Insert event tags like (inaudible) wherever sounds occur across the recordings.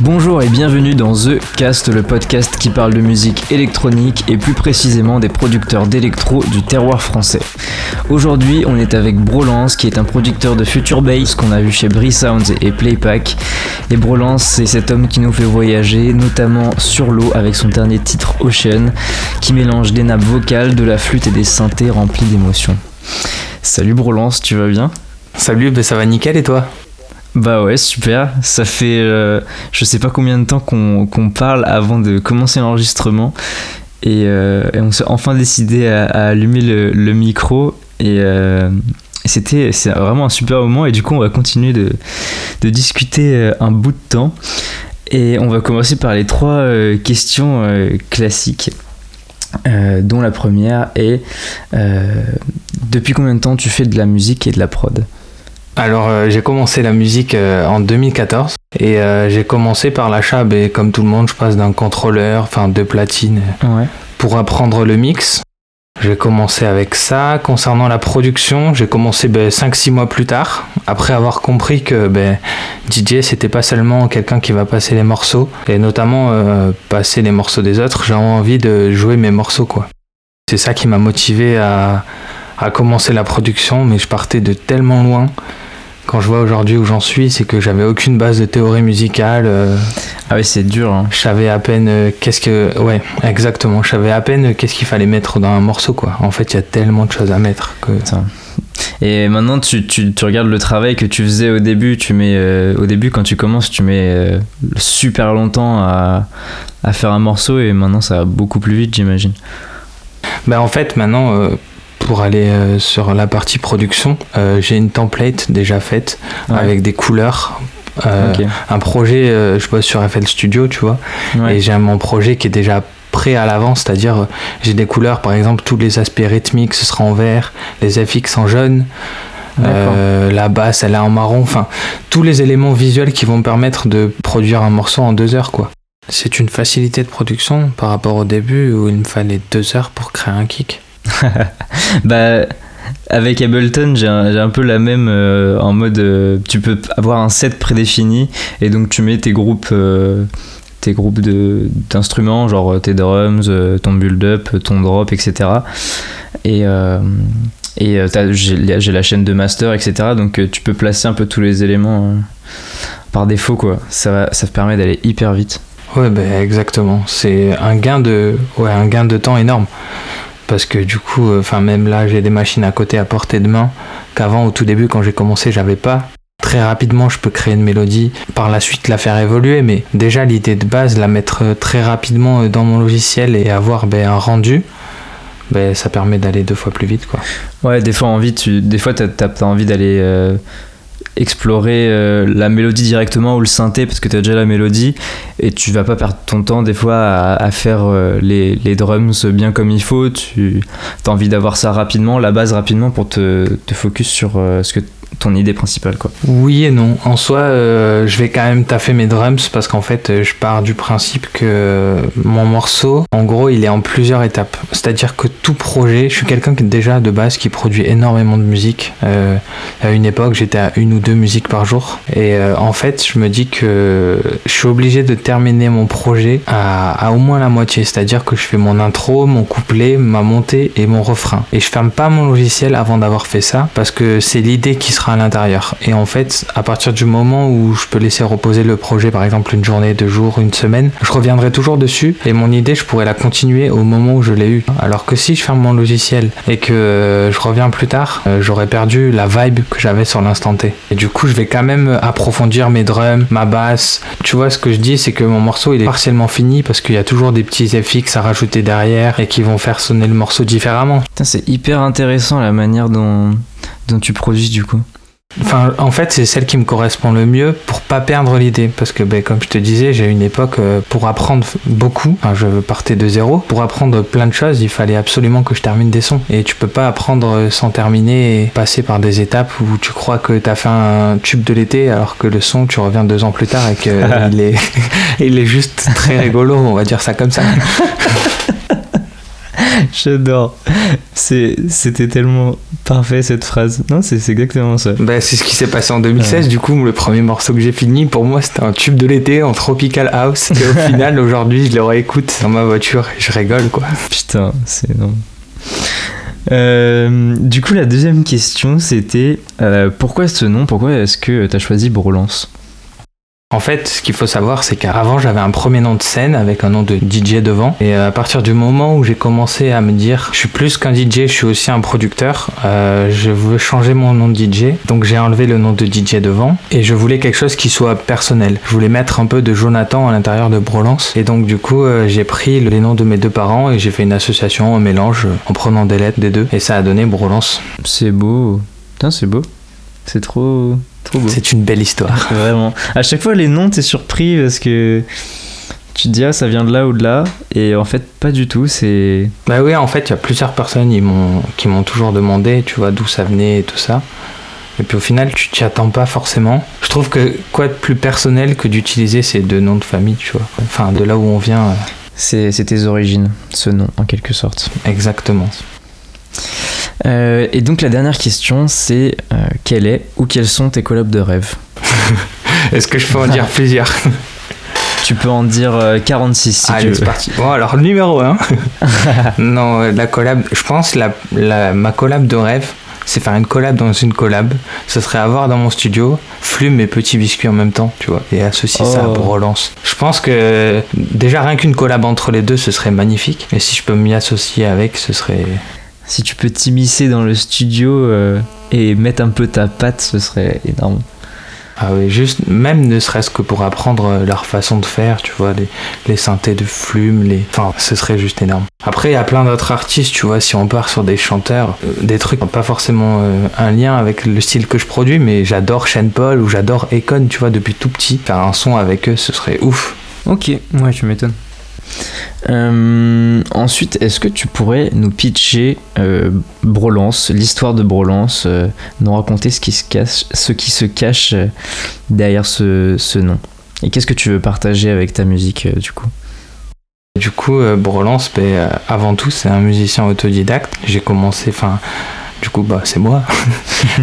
Bonjour et bienvenue dans The Cast, le podcast qui parle de musique électronique et plus précisément des producteurs d'électro du terroir français. Aujourd'hui, on est avec Brolance qui est un producteur de future bass qu'on a vu chez Bree Sounds et Playpack. Et Brolance, c'est cet homme qui nous fait voyager, notamment sur l'eau avec son dernier titre Ocean, qui mélange des nappes vocales, de la flûte et des synthés remplis d'émotions. Salut Brolance, tu vas bien? Salut, ben ça va nickel et toi? Bah ouais, super. Ça fait euh, je sais pas combien de temps qu'on parle avant de commencer l'enregistrement. Et, euh, on s'est enfin décidé à, allumer le, micro. Et euh, c'était vraiment un super moment. Et du coup, on va continuer de, de, discuter un bout de temps. Et on va commencer par les trois questions classiques. dont la première est depuis combien de temps tu fais de la musique et de la prod? Alors euh, j'ai commencé la musique euh, en 2014 et euh, j'ai commencé par l'achat, ben, comme tout le monde, je passe d'un contrôleur, enfin de platine, pour apprendre le mix. J'ai commencé avec ça. Concernant la production, j'ai commencé 5-6 ben, mois plus tard, après avoir compris que ben, DJ c'était pas seulement quelqu'un qui va passer les morceaux, et notamment passer les morceaux des autres, j'ai envie de jouer mes morceaux quoi. C'est ça qui m'a motivé à, à commencer la production, mais je partais de tellement loin quand je vois aujourd'hui où j'en suis, c'est que j'avais aucune base de théorie musicale. Euh. ah oui, c'est dur. Hein. Je savais à peine euh, qu'est-ce que. Ouais, exactement. Je savais à peine qu'est-ce qu'il fallait mettre dans un morceau, quoi. En fait, il y a tellement de choses à mettre que. Et maintenant, tu, tu, tu, regardes le travail que tu faisais au début. Tu mets, euh, au début, quand tu commences, tu mets super longtemps à, à, faire un morceau et maintenant, ça va beaucoup plus vite, j'imagine. Ben, en fait, maintenant, pour aller euh, sur la partie production, euh, j'ai une template déjà faite avec des couleurs. Euh, un projet, je bosse sur FL Studio, tu vois, et j'ai mon projet qui est déjà prêt à l'avance, c'est-à-dire j'ai des couleurs, par exemple, tous les aspects rythmiques, ce sera en vert, les FX en jaune. la basse elle est en marron, enfin tous les éléments visuels qui vont me permettre de produire un morceau en deux heures quoi. C'est une facilité de production par rapport au début où il me fallait deux heures pour créer un kick. Bah, avec Ableton, j'ai un, peu la même euh, en mode euh, tu peux avoir un set prédéfini et donc tu mets tes groupes. Euh, tes groupes d'instruments, genre tes drums, ton build-up, ton drop, etc. Et, et j'ai la chaîne de master, etc. Donc tu peux placer un peu tous les éléments par défaut, quoi. Ça, ça permet d'aller hyper vite. Ouais, bah, exactement. C'est un gain de, ouais, un gain de temps énorme parce que du coup, euh, enfin même là, j'ai des machines à côté à portée de main qu'avant, au tout début, quand j'ai commencé, j'avais pas. Très rapidement, je peux créer une mélodie, par la suite la faire évoluer, mais déjà l'idée de base, la mettre euh, très rapidement euh, dans mon logiciel et avoir ben, un rendu, ben, ça permet d'aller deux fois plus vite. Quoi. Ouais, des fois, envie, tu, des fois, tu as, envie d'aller explorer euh, la mélodie directement ou le synthé parce que tu as déjà la mélodie et tu vas pas perdre ton temps des fois à, faire euh, les, les, drums bien comme il faut. Tu as envie d'avoir ça rapidement, la base rapidement pour te, te focus sur euh, ce que ton idée principale quoi. Oui et non. En soi, euh, je vais quand même taffer mes drums parce qu'en fait, euh, je pars du principe que mon morceau, en gros, il est en plusieurs étapes. C'est-à-dire que tout projet, je suis quelqu'un qui déjà de base qui produit énormément de musique. Euh, à une époque, j'étais à une ou deux musiques par jour. Et en fait, je me dis que je suis obligé de terminer mon projet à, à au moins la moitié. C'est-à-dire que je fais mon intro, mon couplet, ma montée et mon refrain. Et je ferme pas mon logiciel avant d'avoir fait ça parce que c'est l'idée qui à l'intérieur. Et en fait, à partir du moment où je peux laisser reposer le projet, par exemple une journée, deux jours, une semaine, je reviendrai toujours dessus et mon idée, je pourrais la continuer au moment où je l'ai eu. Alors que si je ferme mon logiciel et que euh, je reviens plus tard, euh, j'aurais perdu la vibe que j'avais sur l'instant T. Et du coup, je vais quand même approfondir mes drums, ma basse. Tu vois, ce que je dis, c'est que mon morceau, il est partiellement fini parce qu'il y a toujours des petits FX à rajouter derrière et qui vont faire sonner le morceau différemment. C'est hyper intéressant la manière dont, dont tu produis du coup. Enfin, en fait, c'est celle qui me correspond le mieux pour pas perdre l'idée. Parce que, ben, comme je te disais, j'ai une époque euh, pour apprendre beaucoup. Enfin, je partais de zéro. Pour apprendre plein de choses, il fallait absolument que je termine des sons. Et tu peux pas apprendre euh, sans terminer et passer par des étapes où tu crois que tu as fait un tube de l'été alors que le son, tu reviens deux ans plus tard et qu'il (laughs) est, (laughs) il est juste très rigolo. On va dire ça comme ça. (laughs) J'adore. C'était tellement Parfait cette phrase. Non, c'est exactement ça. Bah, c'est ce qui s'est passé en 2016. Du coup, le premier morceau que j'ai fini, pour moi, c'était un tube de l'été en Tropical House. Et au (laughs) final, aujourd'hui, je le réécoute dans ma voiture et je rigole, quoi. Putain, c'est non. Euh, du coup, la deuxième question, c'était euh, pourquoi ce nom? Pourquoi est-ce que tu as choisi Brolance? En fait, ce qu'il faut savoir, c'est qu'avant, j'avais un premier nom de scène avec un nom de DJ devant. Et euh, à partir du moment où j'ai commencé à me dire, je suis plus qu'un DJ, je suis aussi un producteur, euh, je veux changer mon nom de DJ. Donc j'ai enlevé le nom de DJ devant. Et je voulais quelque chose qui soit personnel. Je voulais mettre un peu de Jonathan à l'intérieur de Brolance. Et donc du coup, euh, j'ai pris les noms de mes deux parents et j'ai fait une association, un mélange, en prenant des lettres des deux. Et ça a donné Brolance. C'est beau. Putain, c'est beau. C'est trop. C'est une belle histoire. (laughs) Vraiment. À chaque fois, les noms, t'es surpris parce que tu te dis, ah, ça vient de là ou de là. Et en fait, pas du tout. C'est. Bah oui, en fait, il y a plusieurs personnes ils qui m'ont toujours demandé, tu vois, d'où ça venait et tout ça. Et puis au final, tu t'y attends pas forcément. Je trouve que quoi de plus personnel que d'utiliser ces deux noms de famille, tu vois. Enfin, de là où on vient, euh, C'est c'est tes origines, ce nom, en quelque sorte. exactement. Euh, et donc, la dernière question, c'est euh, quelle est ou quels sont tes collabs de rêve (laughs) Est-ce que je peux en dire plusieurs (laughs) Tu peux en dire euh, 46 si tu Allez, c'est parti. Bon, alors, numéro 1. (laughs) non, euh, la collab, je pense la, la- ma collab de rêve, c'est faire une collab dans une collab. Ce serait avoir dans mon studio Flume et Petit Biscuit en même temps, tu vois, et associer ça Oh. pour relance. Je pense que déjà rien qu'une collab entre les deux, ce serait magnifique. Et si je peux m'y associer avec, ce serait. Si tu peux t'immiscer dans le studio euh, et mettre un peu ta patte, ce serait énorme. Ah oui, juste, même ne serait-ce que pour apprendre euh, leur façon de faire, tu vois, les, les synthés de Flume, les... Enfin, ce serait juste énorme. Après, il y a plein d'autres artistes, tu vois, si on part sur des chanteurs, euh, des trucs qui n'ont pas forcément euh, un lien avec le style que je produis, mais j'adore Shane Paul ou j'adore Econ, tu vois, depuis tout petit. Faire un son avec eux, ce serait ouf. Ok, ouais, tu m'étonnes. Euh, ensuite, est-ce que tu pourrais nous pitcher euh, Brolance, l'histoire de Brolance, euh, nous raconter ce qui se cache, ce qui se cache euh, derrière ce, ce nom? Et qu'est-ce que tu veux partager avec ta musique euh, du coup? Du coup, Brolance, euh, avant tout, c'est un musicien autodidacte. J'ai commencé, enfin, du coup, bah, c'est moi. (laughs)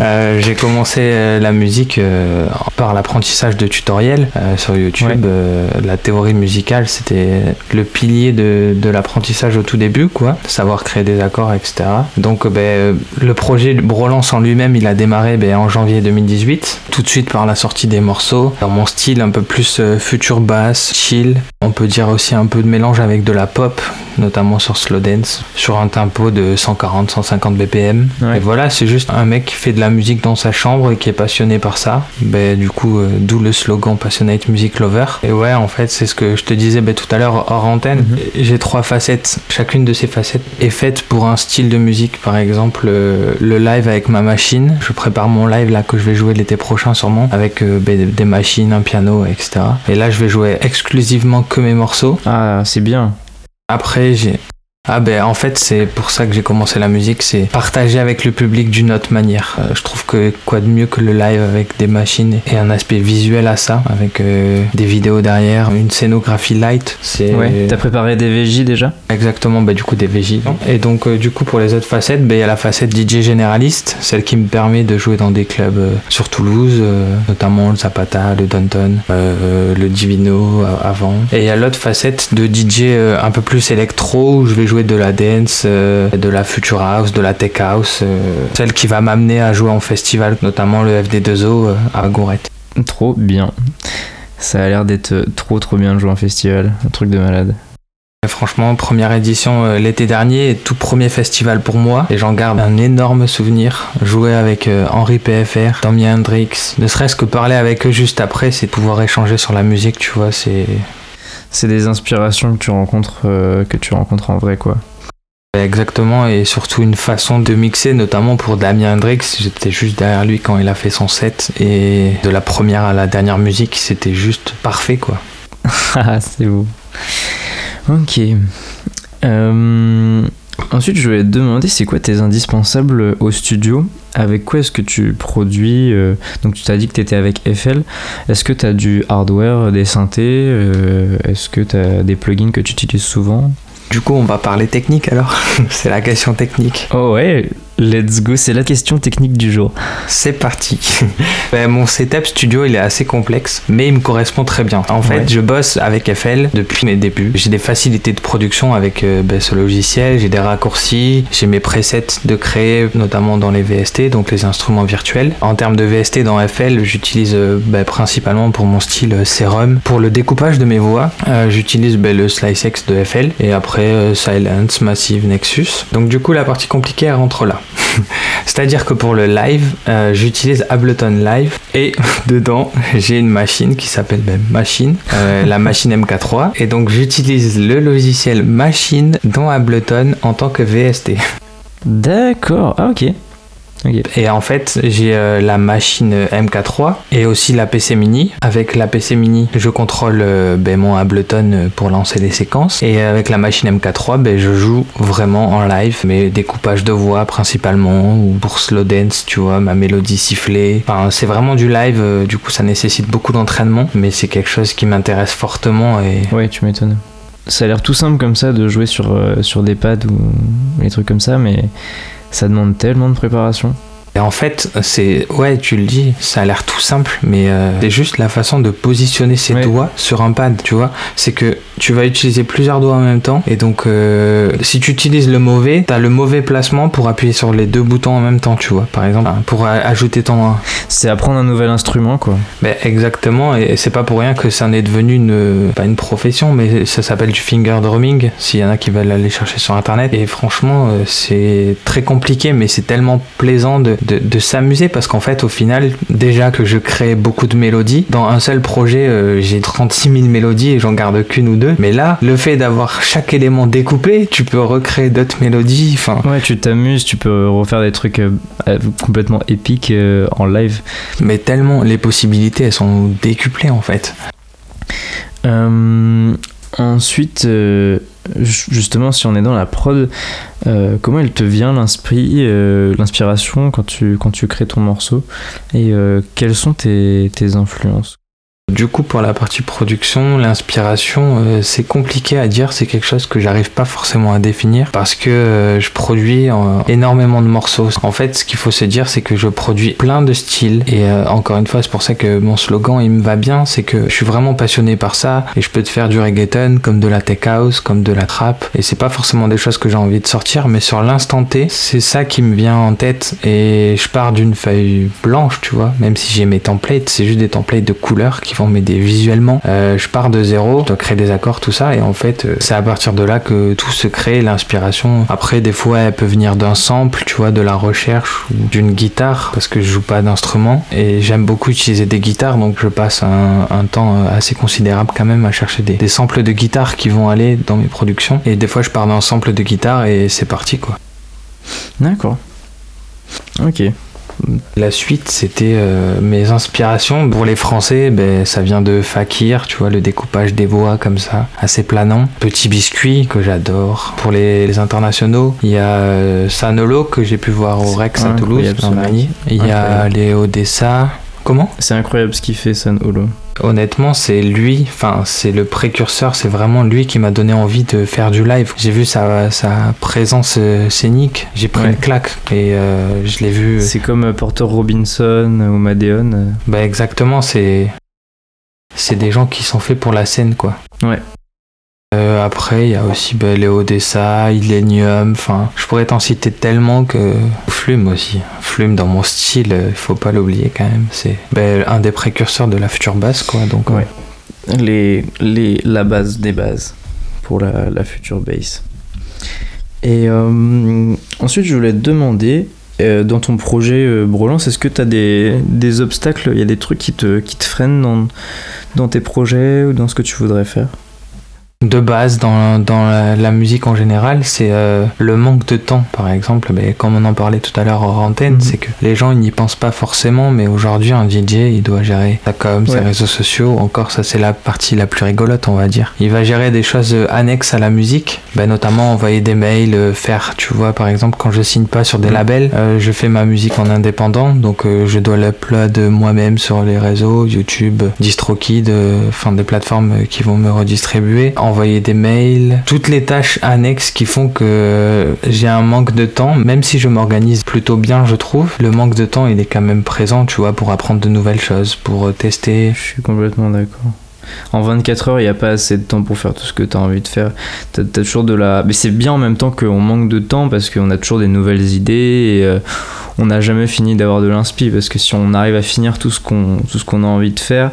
Euh, j'ai commencé euh, la musique euh, par l'apprentissage de tutoriels euh, sur YouTube. Ouais. La théorie musicale, c'était le pilier de, de l'apprentissage au tout début, quoi. Savoir créer des accords, etc. Donc, ben, le projet Brolance en lui-même, il a démarré ben, en janvier 2018. Tout de suite par la sortie des morceaux. Dans mon style un peu plus future bass, chill. On peut dire aussi un peu de mélange avec de la pop, notamment sur Slow Dance, sur un tempo de 140-150 BPM. Ouais. Et voilà, c'est juste un mec qui fait de la musique dans sa chambre et qui est passionné par ça. Ben, du coup, euh, d'où le slogan Passionate Music Lover. Et ouais, en fait, c'est ce que je te disais ben, tout à l'heure hors antenne. Mhm. J'ai trois facettes. Chacune de ces facettes est faite pour un style de musique. Par exemple, euh, le live avec ma machine. Je prépare mon live là que je vais jouer l'été prochain sûrement avec euh, ben, des machines, un piano, etc. Et là, je vais jouer exclusivement que mes morceaux. Ah, c'est bien. Après, j'ai. Ah ben en fait c'est pour ça que j'ai commencé la musique, c'est partager avec le public d'une autre manière. Euh, je trouve que quoi de mieux que le live avec des machines et un aspect visuel à ça, avec euh, des vidéos derrière, une scénographie light. C'est Ouais. T'as préparé des VJ déjà? Exactement bah, du coup des VJ. Et donc euh, du coup pour les autres facettes, bah, il y a la facette DJ généraliste, celle qui me permet de jouer dans des clubs sur Toulouse, notamment le Zapata, le Downton, euh, le Divino avant. Et il y a l'autre facette de DJ un peu plus électro où je vais jouer de la dance, euh, de la future house, de la tech house, euh, celle qui va m'amener à jouer en festival, notamment le FD2O euh, à Gourette. Trop bien. Ça a l'air d'être trop trop bien de jouer en festival. Un truc de malade. Franchement, première édition euh, l'été dernier, et tout premier festival pour moi, et j'en garde un énorme souvenir. Jouer avec euh, Henri PFR, Tommy Hendrix, ne serait-ce que parler avec eux juste après, c'est pouvoir échanger sur la musique, tu vois, c'est C'est des inspirations que tu rencontres, euh, que tu rencontres en vrai quoi. exactement, et surtout une façon de mixer, notamment pour Damien Hendrix, j'étais juste derrière lui quand il a fait son set, et de la première à la dernière musique, c'était juste parfait, quoi. (laughs) Ah, c'est beau. Ok. Euh, ensuite, je voulais te demander, c'est quoi tes indispensables au studio? Avec quoi est-ce que tu produis euh, Donc, tu t'as dit que tu étais avec FL. Est-ce que tu as du hardware, des synthés euh, Est-ce que tu as des plugins que tu utilises souvent? Du coup, on va parler technique alors, (laughs) c'est la question technique. Oh ouais Let's go, c'est la question technique du jour. C'est parti. (laughs) Ben, mon setup studio, il est assez complexe, mais il me correspond très bien. En fait, Ouais. je bosse avec FL depuis mes débuts. J'ai des facilités de production avec euh, ben, ce logiciel, j'ai des raccourcis, j'ai mes presets de créer, notamment dans les VST, donc les instruments virtuels. En termes de VST dans FL, j'utilise euh, ben, principalement pour mon style euh, Serum. Pour le découpage de mes voix, euh, j'utilise ben, le SliceX de FL et après Silence, Massive, Nexus. Donc du coup, la partie compliquée elle rentre là. (laughs) C'est-à-dire que pour le live, euh, j'utilise Ableton Live et (laughs) dedans, j'ai une machine qui s'appelle ben, Machine, euh, la machine MK3. Et donc, j'utilise le logiciel Machine dans Ableton en tant que VST. D'accord, ah ok. Et en fait, j'ai euh, la machine MK3 et aussi la PC Mini. Avec la PC Mini, je contrôle euh, ben, mon Ableton euh, pour lancer les séquences. Et avec la machine MK3, ben, je joue vraiment en live mes découpages de voix principalement ou pour slow dance, tu vois, ma mélodie sifflée. Enfin, c'est vraiment du live, euh, du coup, ça nécessite beaucoup d'entraînement, mais c'est quelque chose qui m'intéresse fortement et Ouais, tu m'étonnes. Ça a l'air tout simple comme ça de jouer sur, euh, sur des pads ou des trucs comme ça, mais ça demande tellement de préparation. Et en fait, c'est ouais, tu le dis, ça a l'air tout simple, mais euh, c'est juste la façon de positionner ses Ouais. doigts sur un pad, tu vois. C'est que tu vas utiliser plusieurs doigts en même temps, et donc euh, si tu utilises le mauvais, t'as le mauvais placement pour appuyer sur les deux boutons en même temps, tu vois. Par exemple, pour ajouter ton, C'est apprendre un nouvel instrument, quoi. ben, exactement, et c'est pas pour rien que ça en est devenu une pas une profession, mais ça s'appelle du finger drumming. S'il y en a qui veulent aller chercher sur internet, et franchement, euh, c'est très compliqué, mais c'est tellement plaisant de, de, de s'amuser parce qu'en fait, au final, déjà que je crée beaucoup de mélodies, dans un seul projet, euh, j'ai 36 000 mélodies et j'en garde qu'une ou deux. Mais là, le fait d'avoir chaque élément découpé, tu peux recréer d'autres mélodies. Enfin, Ouais, tu t'amuses, tu peux refaire des trucs euh, euh, complètement épiques euh, en live. mais tellement les possibilités, elles sont décuplées en fait. Ensuite, justement, si on est dans la prod, euh, comment elle te vient euh, l'inspiration quand tu, quand tu crées ton morceau? Et euh, quelles sont tes, tes influences? Du coup, pour la partie production, l'inspiration, euh, c'est compliqué à dire. C'est quelque chose que j'arrive pas forcément à définir parce que euh, je produis euh, énormément de morceaux. En fait, ce qu'il faut se dire, c'est que je produis plein de styles. Et euh, encore une fois, c'est pour ça que mon slogan, il me va bien. C'est que je suis vraiment passionné par ça et je peux te faire du reggaeton, comme de la tech house, comme de la trap. Et c'est pas forcément des choses que j'ai envie de sortir, mais sur l'instant T, c'est ça qui me vient en tête. Et je pars d'une feuille blanche, tu vois. Même si j'ai mes templates, c'est juste des templates de couleurs qui vont m'aider visuellement. Euh, je pars de zéro, je dois créer des accords, tout ça. Et en fait, euh, c'est à partir de là que tout se crée, l'inspiration. Après, des fois, elle peut venir d'un sample, tu vois, de la recherche ou d'une guitare, parce que je joue pas d'instrument. Et j'aime beaucoup utiliser des guitares, donc je passe un, temps euh, assez considérable quand même à chercher des, des samples de guitare qui vont aller dans mes productions. Et des fois, je pars d'un sample de guitare et c'est parti, quoi. D'accord. Ok. La suite, c'était euh, mes inspirations. Pour les Français, ben, ça vient de Fakir, tu vois, le découpage des voix comme ça, assez planant. Petit biscuit que j'adore. Pour les, les internationaux, il y a euh, Sanolo que j'ai pu voir au Rex à Toulouse. Il y a les Odessa. Comment? C'est incroyable ce qu'il fait, San Holo. Honnêtement, c'est lui, enfin, c'est le précurseur, c'est vraiment lui qui m'a donné envie de faire du live. J'ai vu sa, sa présence euh, scénique, j'ai pris Ouais. une claque et euh, je l'ai vu. C'est comme euh, Porter Robinson ou Madeon. euh. Bah exactement, c'est c'est des gens qui sont faits pour la scène quoi. Ouais. Euh, après, il y a aussi bah, les Odessa, Illenium, enfin, je pourrais t'en citer tellement que Flume aussi. Flume dans mon style, euh, il faut pas l'oublier quand même. C'est bah, un des précurseurs de la future basse quoi. Donc Ouais. les, les, la base des bases pour la, future base. Et euh, ensuite, je voulais te demander, euh, dans ton projet euh, Brolance, est-ce que tu as des, des obstacles? Il y a des trucs qui te, qui te freinent dans, dans tes projets ou dans ce que tu voudrais faire? De base dans, dans la, la musique en général, c'est euh, le manque de temps, par exemple. Mais comme on en parlait tout à l'heure hors antenne, Mhm. c'est que les gens ils n'y pensent pas forcément, mais aujourd'hui un DJ il doit gérer sa com, ses réseaux sociaux. Encore ça c'est la partie la plus rigolote, on va dire. Il va gérer des choses euh, annexes à la musique, ben, notamment envoyer des mails, euh, faire, tu vois, par exemple quand je signe pas sur des Mhm. labels, euh, je fais ma musique en indépendant, donc je dois l'upload moi-même sur les réseaux, YouTube, DistroKid, enfin des plateformes qui vont me redistribuer. Envoyer des mails, toutes les tâches annexes qui font que j'ai un manque de temps, même si je m'organise plutôt bien, je trouve. Le manque de temps, il est quand même présent, tu vois, pour apprendre de nouvelles choses, pour tester. Je suis complètement d'accord. En 24 heures, il n'y a pas assez de temps pour faire tout ce que tu as envie de faire. As toujours de la. Mais c'est bien en même temps qu'on manque de temps parce qu'on a toujours des nouvelles idées et euh, on n'a jamais fini d'avoir de l'inspi. Parce que si on arrive à finir tout ce qu'on, tout ce qu'on a envie de faire,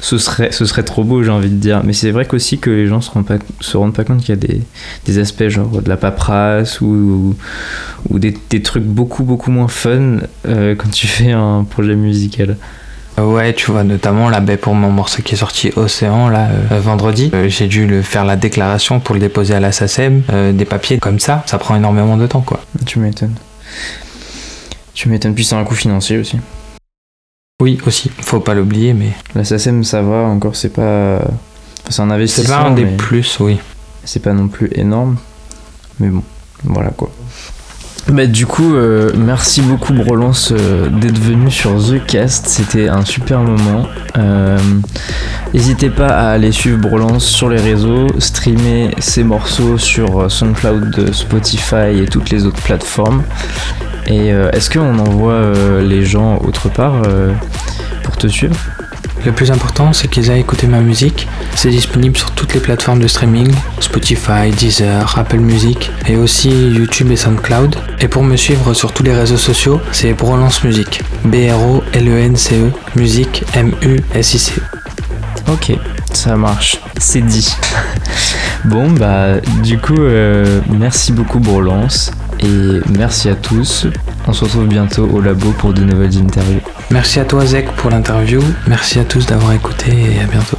ce serait, ce serait trop beau, j'ai envie de dire. Mais c'est vrai qu'aussi que les gens se rendent pas, se rendent pas compte qu'il y a des, des aspects genre de la paperasse ou, ou, des, des, trucs beaucoup, beaucoup moins fun euh, quand tu fais un projet musical. Ouais, tu vois, notamment là, ben, pour mon morceau qui est sorti Océan, là, euh, vendredi, euh, j'ai dû le faire la déclaration pour le déposer à la SACEM. des papiers comme ça, ça prend énormément de temps, quoi. Tu m'étonnes. Tu m'étonnes, puis c'est un coût financier aussi. Oui, aussi, faut pas l'oublier, mais. La SACEM, ça va, encore, c'est pas. c'est un investissement. C'est pas un des plus, oui. C'est pas non plus énorme, mais bon, voilà quoi. Bah, du coup, euh, merci beaucoup Brolance euh, d'être venu sur The Cast. C'était un super moment. Euh, n'hésitez pas à aller suivre Brolance sur les réseaux, streamer ses morceaux sur SoundCloud, Spotify et toutes les autres plateformes. Et est-ce qu'on envoie les gens autre part pour te suivre? Le plus important, c'est qu'ils aient écouté ma musique. C'est disponible sur toutes les plateformes de streaming, Spotify, Deezer, Apple Music et aussi YouTube et SoundCloud. Et pour me suivre sur tous les réseaux sociaux, c'est Brolance Musique. B-R-O-L-E-N-C-E, Musique, M-U-S-I-C. Ok, ça marche, c'est dit. bon, bah, du coup, euh, merci beaucoup Brolance et merci à tous. On se retrouve bientôt au labo pour de nouvelles interviews. Merci à toi Zek pour l'interview. Merci à tous d'avoir écouté et à bientôt.